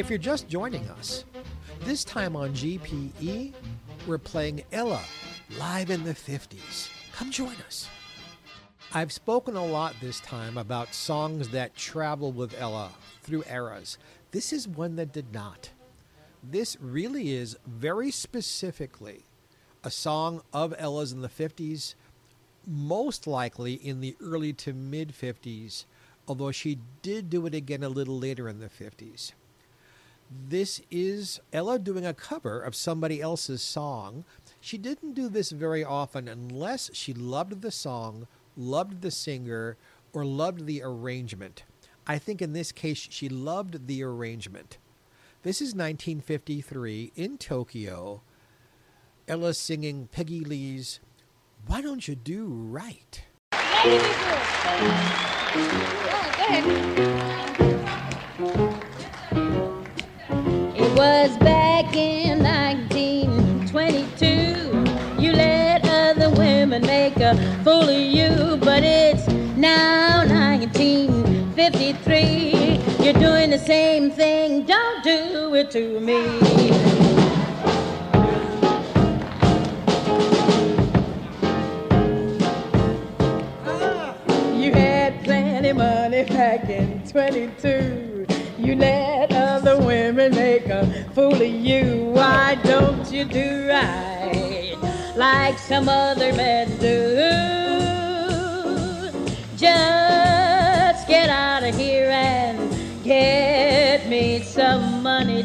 If you're just joining us, this time on GPE, we're playing Ella live in the 50s. Come join us. I've spoken a lot this time about songs that travel with Ella through eras. This is one that did not. This really is very specifically a song of Ella's in the 50s, most likely in the early to mid 50s, although she did do it again a little later in the 50s. This is Ella doing a cover of somebody else's song. She didn't do this very often unless she loved the song, loved the singer, or loved the arrangement. I think in this case she loved the arrangement. This is 1953 in Tokyo. Ella singing Peggy Lee's Why Don't You Do Right? It fool you, but it's now 1953. You're doing the same thing, don't do it to me. You had plenty money back in 22. You let other women make a fool of you. Why don't you do right like some other men do?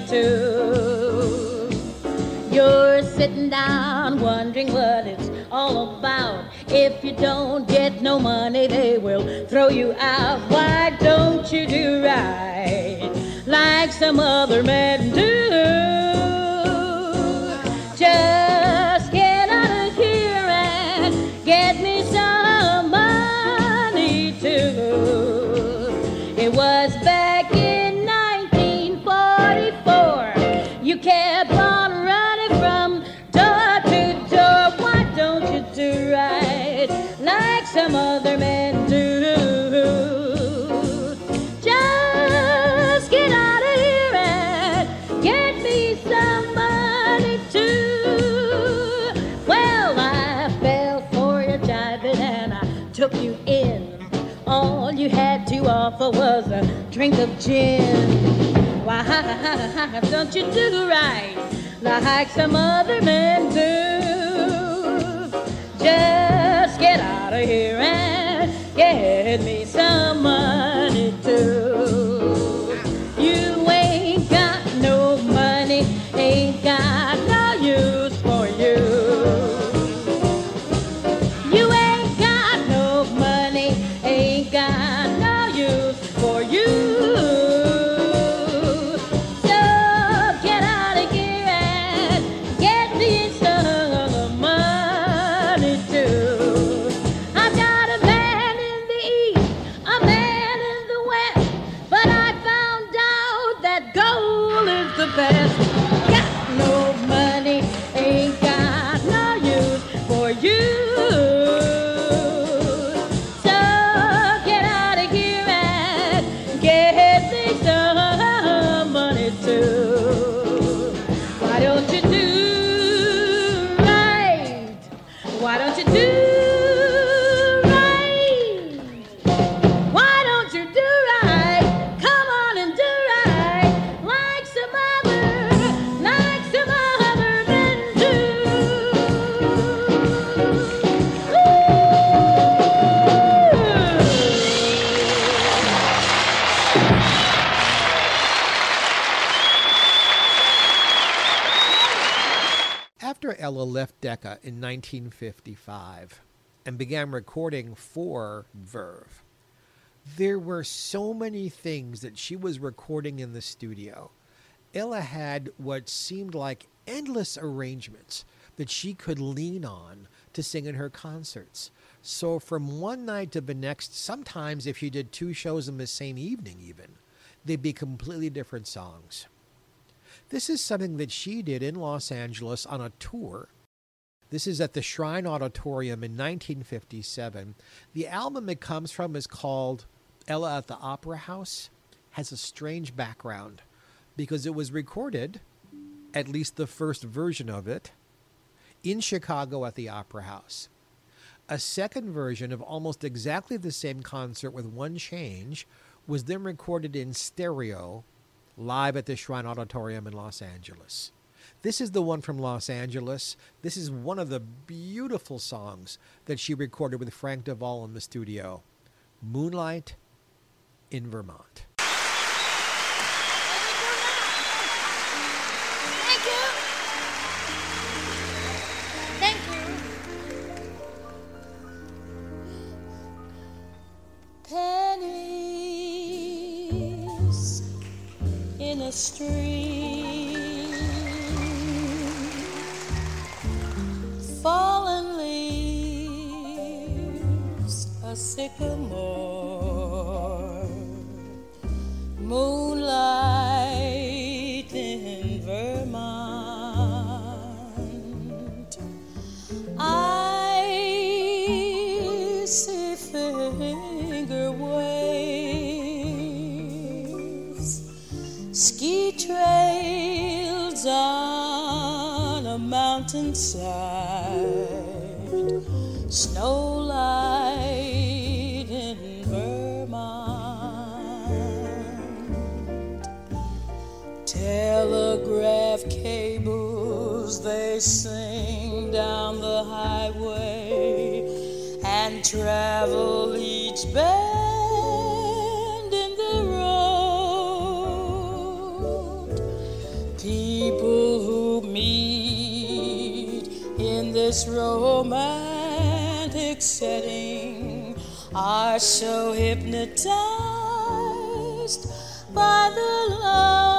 Too. You're sitting down wondering what it's all about. If you don't get no money, they will throw you out. Why don't you do right like some other men do? Just get out of here and get me some money too. It was back you had to offer was a drink of gin. Why don't you do right like some other men do? Just get out of here and get me some left Decca in 1955 and began recording for Verve, there were so many things that she was recording in the studio. Ella had what seemed like endless arrangements that she could lean on to sing in her concerts. So, from one night to the next, sometimes if you did two shows in the same evening, even, they'd be completely different songs. This is something that she did in Los Angeles on a tour. This is at the Shrine Auditorium in 1957. The album it comes from is called Ella at the Opera House. Has a strange background. because it was recorded, at least the first version of it, in Chicago at the Opera House. A second version of almost exactly the same concert with one change was then recorded in stereo live at the Shrine Auditorium in Los Angeles. This is the one from Los Angeles. This is one of the beautiful songs that she recorded with Frank DeVol in the studio Moonlight in Vermont. Thank you. Thank you. Pennies in a stream, a sycamore, Telegraph cables they sing down the highway and travel each bend in the road. People who meet in this romantic setting are so hypnotized by the lovely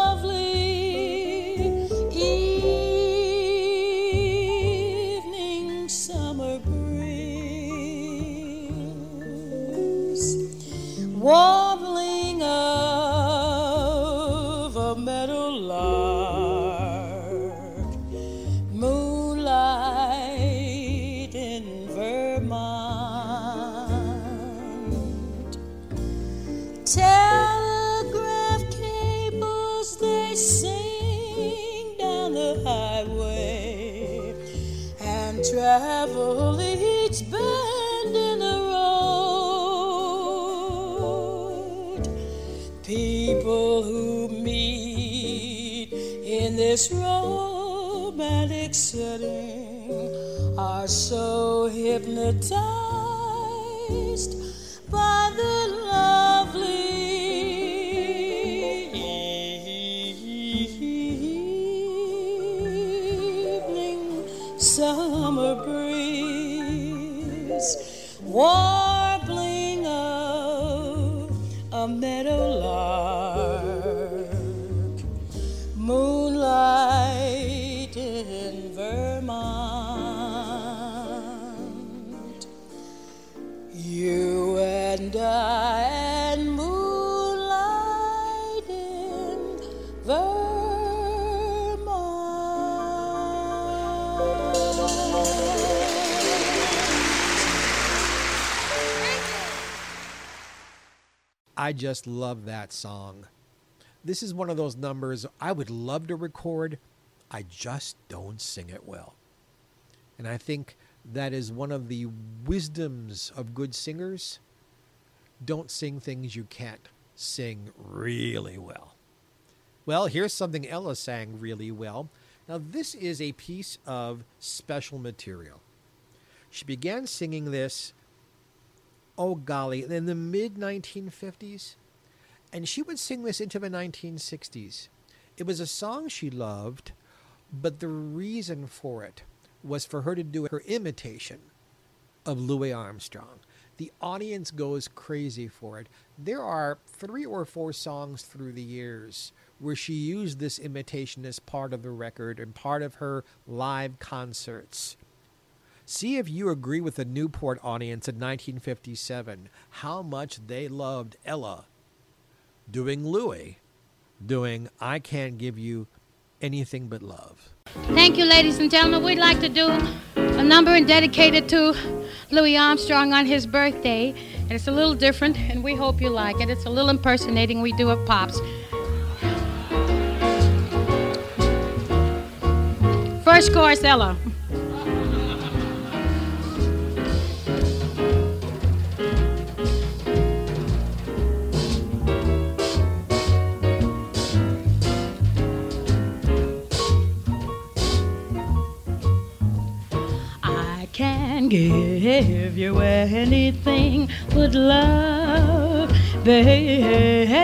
this romantic setting are so hypnotized by the lovely I just love that song. This is one of those numbers I would love to record. I just don't sing it well. And I think that is one of the wisdoms of good singers. Don't sing things you can't sing really well. Well, here's something Ella sang really well. Now, this is a piece of special material. She began singing this, oh golly, in the mid 1950s. And she would sing this into the 1960s. It was a song she loved, but the reason for it was for her to do her imitation of Louis Armstrong. The audience goes crazy for it. There are three or four songs through the years where she used this imitation as part of the record and part of her live concerts. See if you agree with the Newport audience in 1957 how much they loved Ella doing Louis, doing I Can't Give You Anything But Love. Thank you, ladies and gentlemen. We'd like to do a number dedicated to Louis Armstrong on his birthday. And it's a little different, and we hope you like it. It's a little impersonating we do of Pops. First chorus, Ella. Give you anything but love, baby.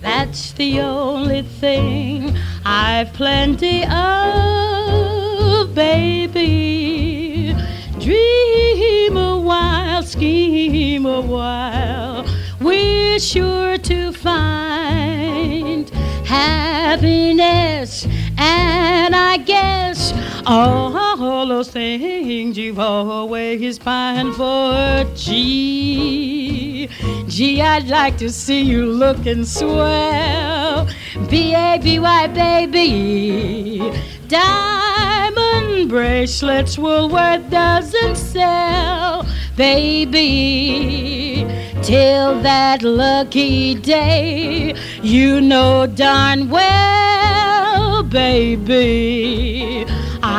That's the only thing I've plenty of, baby. Dream a while, scheme a while. We're sure to find happiness, and I guess all those things you've always pined for. Gee, gee, I'd like to see you looking swell. B A B Y, baby. Diamond bracelets Woolworth doesn't sell, baby. Till that lucky day, you know darn well, baby.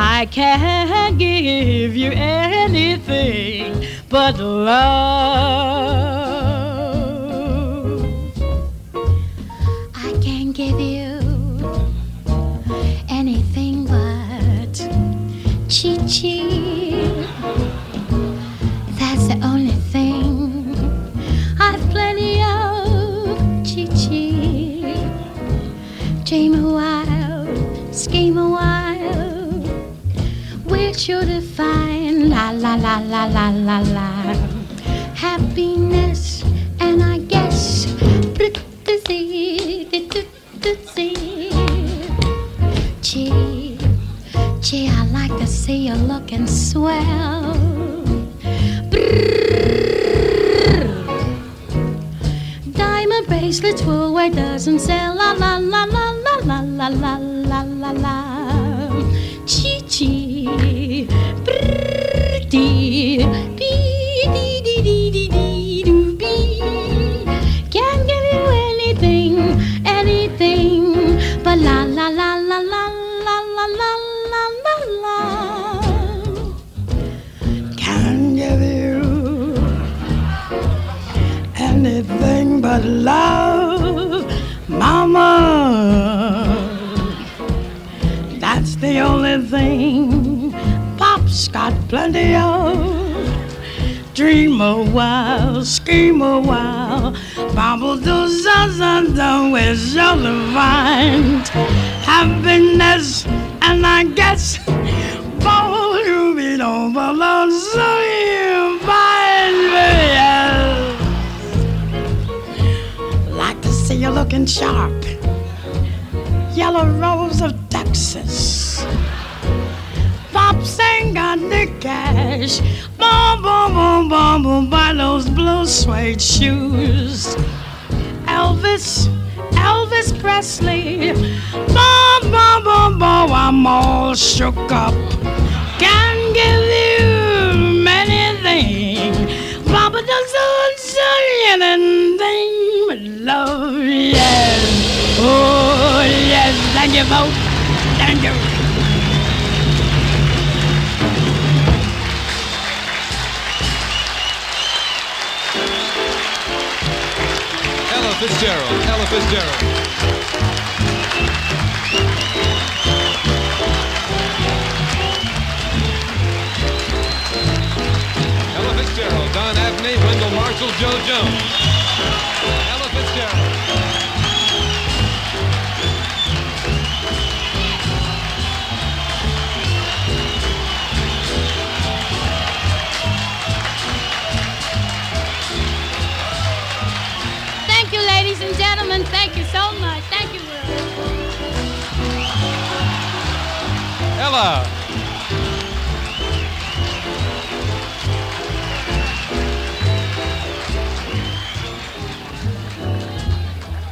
I can't give you anything but love. Sure to find la la la la la la la happiness, and I guess gee, gee, I like to see you looking swell. Diamond bracelets, Woolworth doesn't sell. La la la la la la la la la la love, Mama. That's the only thing Pop's got plenty of. Dream a while, scheme a while, bobble do with sure to find happiness, and I guess for you be over looking sharp. Yellow rose of Texas. Ain't got the cash. Boom, boom, boom, boom, boom, buy those blue suede shoes. Elvis, Elvis Presley. Boom, boom, boom, boom, I'm all shook up. Thunderbolt, thunder. Ella Fitzgerald, Ella Fitzgerald.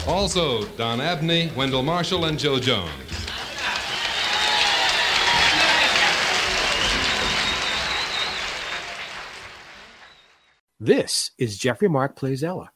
Also, Don Abney, Wendell Marshall, and Jo Jones. This is Geoffrey Mark Plays Ella.